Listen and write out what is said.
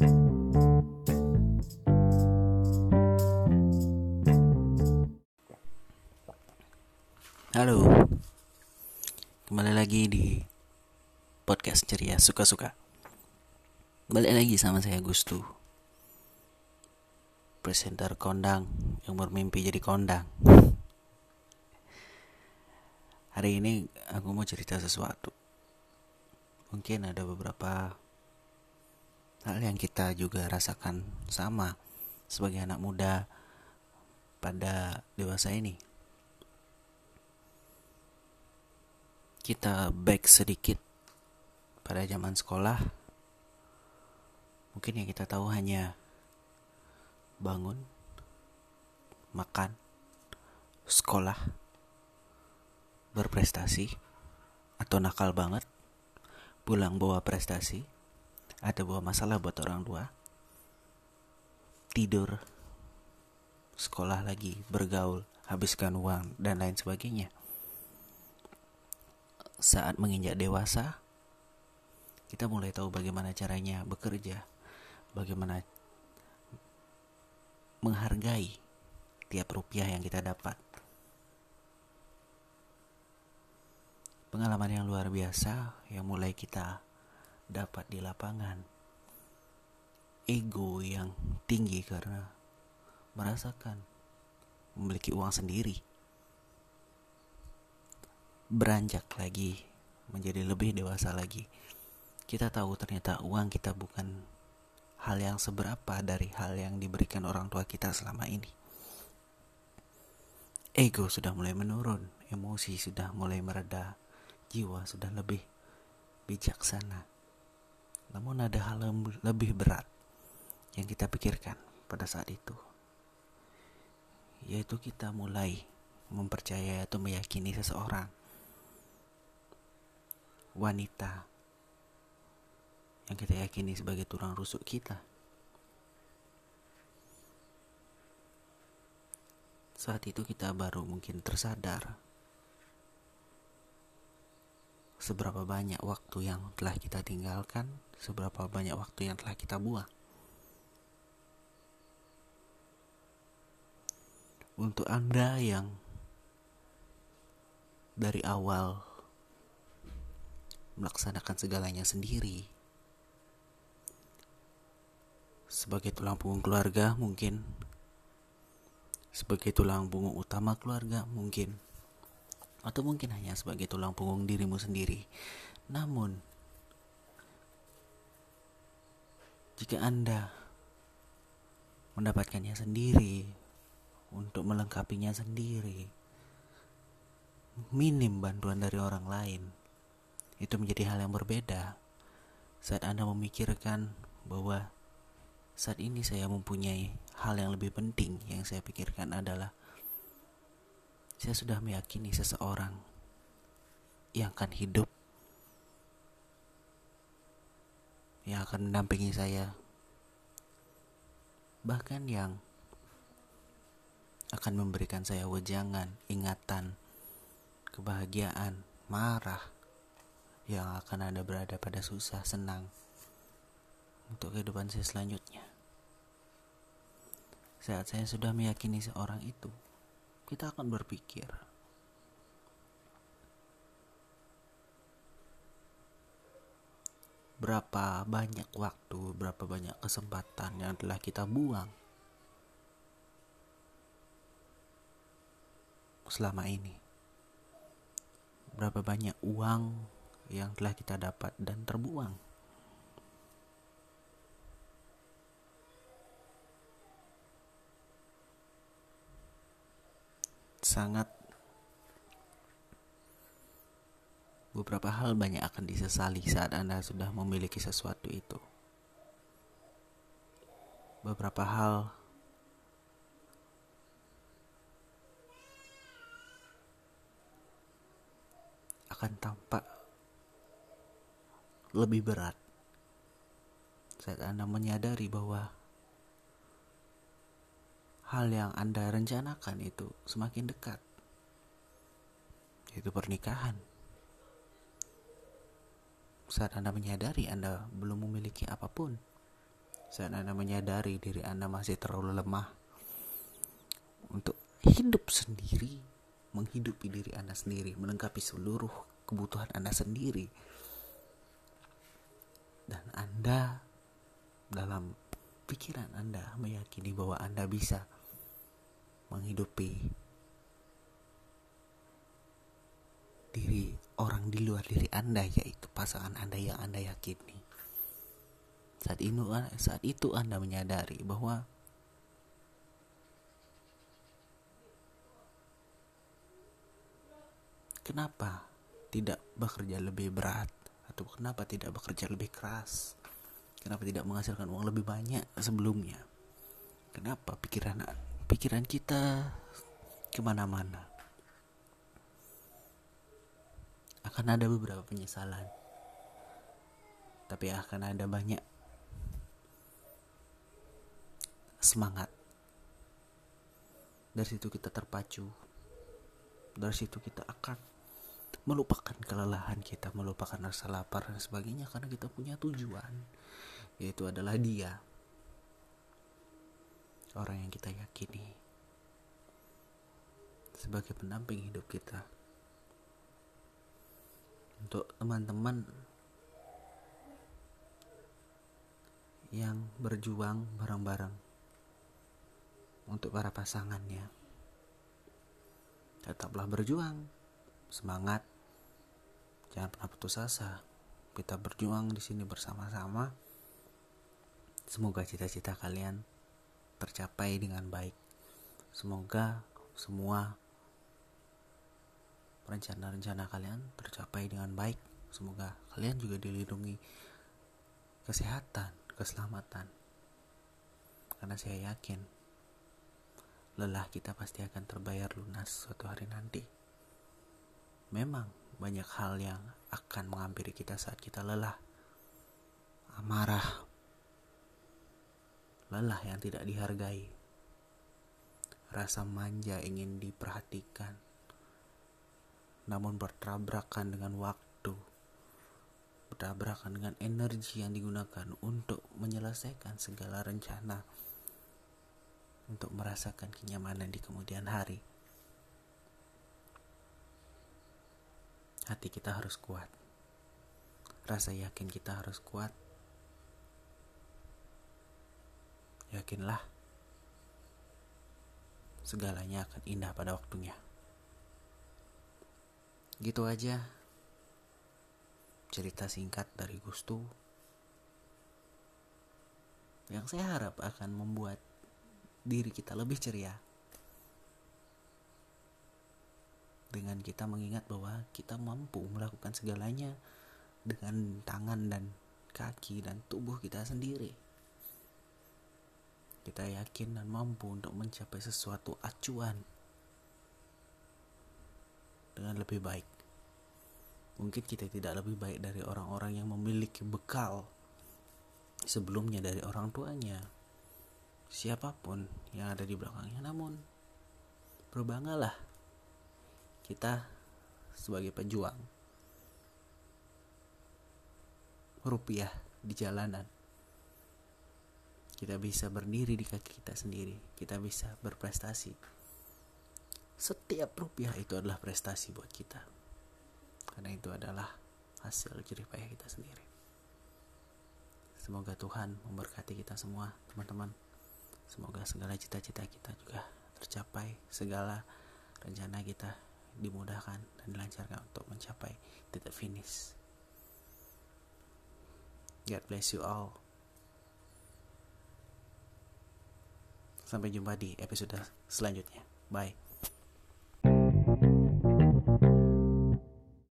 Halo, kembali lagi di podcast ceria suka-suka. Balik lagi sama saya Gustu, presenter kondang yang bermimpi jadi kondang. Hari ini aku mau cerita sesuatu. Mungkin ada beberapa hal yang kita juga rasakan sama sebagai anak muda pada dewasa ini. kita back sedikit pada zaman sekolah mungkin yang kita tahu hanya bangun makan sekolah berprestasi atau nakal banget pulang bawa prestasi ada bawa masalah buat orang tua. Tidur. Sekolah lagi bergaul habiskan uang dan lain sebagainya. Saat menginjak dewasa, kita mulai tahu bagaimana caranya bekerja, bagaimana menghargai tiap rupiah yang kita dapat. Pengalaman yang luar biasa yang mulai kita dapat di lapangan. Ego yang tinggi karena merasakan memiliki uang sendiri. Beranjak lagi menjadi lebih dewasa lagi. Kita tahu ternyata uang kita bukan hal yang seberapa dari hal yang diberikan orang tua kita selama ini. Ego sudah mulai menurun emosi sudah mulai mereda jiwa sudah lebih bijaksana namun ada hal yang lebih berat yang kita pikirkan pada saat itu yaitu kita mulai mempercayai atau meyakini seseorang wanita yang kita yakini sebagai tulang rusuk kita. Saat itu kita baru mungkin tersadar seberapa banyak waktu yang telah kita tinggalkan, seberapa banyak waktu yang telah kita buang. Untuk Anda yang dari awal melaksanakan segalanya sendiri. Sebagai tulang punggung keluarga mungkin sebagai tulang punggung utama keluarga mungkin atau mungkin hanya sebagai tulang punggung dirimu sendiri. Namun jika Anda mendapatkannya sendiri untuk melengkapinya sendiri minim bantuan dari orang lain itu menjadi hal yang berbeda saat Anda memikirkan bahwa saat ini saya mempunyai hal yang lebih penting yang saya pikirkan adalah saya sudah meyakini seseorang yang akan hidup yang akan mendampingi saya bahkan yang akan memberikan saya wejangan, ingatan, kebahagiaan, marah, yang akan Anda berada pada susah, senang untuk kehidupan saya selanjutnya. Saat saya sudah meyakini seorang itu, kita akan berpikir berapa banyak waktu, berapa banyak kesempatan yang telah kita buang selama ini. Berapa banyak uang yang telah kita dapat dan terbuang. Sangat beberapa hal banyak akan disesali saat Anda sudah memiliki sesuatu itu. Beberapa hal akan tampak lebih berat saat Anda menyadari bahwa hal yang Anda rencanakan itu semakin dekat, yaitu pernikahan. Saat Anda menyadari Anda belum memiliki apa pun, saat Anda menyadari diri Anda masih terlalu lemah untuk hidup sendiri, menghidupi diri Anda sendiri, melengkapi seluruh kebutuhan Anda sendiri. Dan Anda dalam pikiran Anda meyakini bahwa Anda bisa menghidupi diri orang di luar diri Anda yaitu pasangan Anda yang Anda yakini. Saat itu saat itu Anda menyadari bahwa kenapa tidak bekerja lebih berat atau kenapa tidak bekerja lebih keras? Kenapa tidak menghasilkan uang lebih banyak sebelumnya? Kenapa pikiran pikiran kita ke mana-mana? akan ada beberapa penyesalan tapi akan ada banyak semangat dari situ kita terpacu dari situ kita akan melupakan kelelahan kita melupakan rasa lapar dan sebagainya karena kita punya tujuan yaitu adalah dia orang yang kita yakini sebagai pendamping hidup kita untuk teman-teman yang berjuang bareng-bareng untuk para pasangannya. Tetaplah berjuang, semangat, jangan pernah putus asa. Kita berjuang di sini bersama-sama. Semoga cita-cita kalian tercapai dengan baik. Semoga semua rencana-rencana kalian tercapai dengan baik. Semoga kalian juga dilindungi kesehatan, keselamatan. Karena saya yakin lelah kita pasti akan terbayar lunas suatu hari nanti. Memang banyak hal yang akan menghampiri kita saat kita lelah. Amarah, lelah yang tidak dihargai, rasa manja ingin diperhatikan, namun bertabrakan dengan waktu, bertabrakan dengan energi yang digunakan untuk menyelesaikan segala rencana, untuk merasakan kenyamanan di kemudian hari. Hati kita harus kuat, rasa yakin kita harus kuat. Yakinlah, segalanya akan indah pada waktunya. Gitu aja cerita singkat dari Gustu yang saya harap akan membuat diri kita lebih ceria dengan kita mengingat bahwa kita mampu melakukan segalanya dengan tangan dan kaki dan tubuh kita sendiri. Kita yakin dan mampu untuk mencapai sesuatu acuan dengan lebih baik. Mungkin kita tidak lebih baik dari orang-orang yang memiliki bekal sebelumnya dari orang tuanya, siapa pun yang ada di belakangnya. Namun, berbanggalah kita sebagai pejuang rupiah di jalanan. Kita bisa berdiri di kaki kita sendiri, kita bisa berprestasi. Setiap rupiah itu adalah prestasi buat kita. Karena itu adalah hasil jerih payah kita sendiri. Semoga Tuhan memberkati kita semua teman-teman. Semoga segala cita-cita kita juga tercapai. Segala rencana kita dimudahkan dan dilancarkan untuk mencapai titik finish. God bless you all sampai jumpa di episode selanjutnya. Bye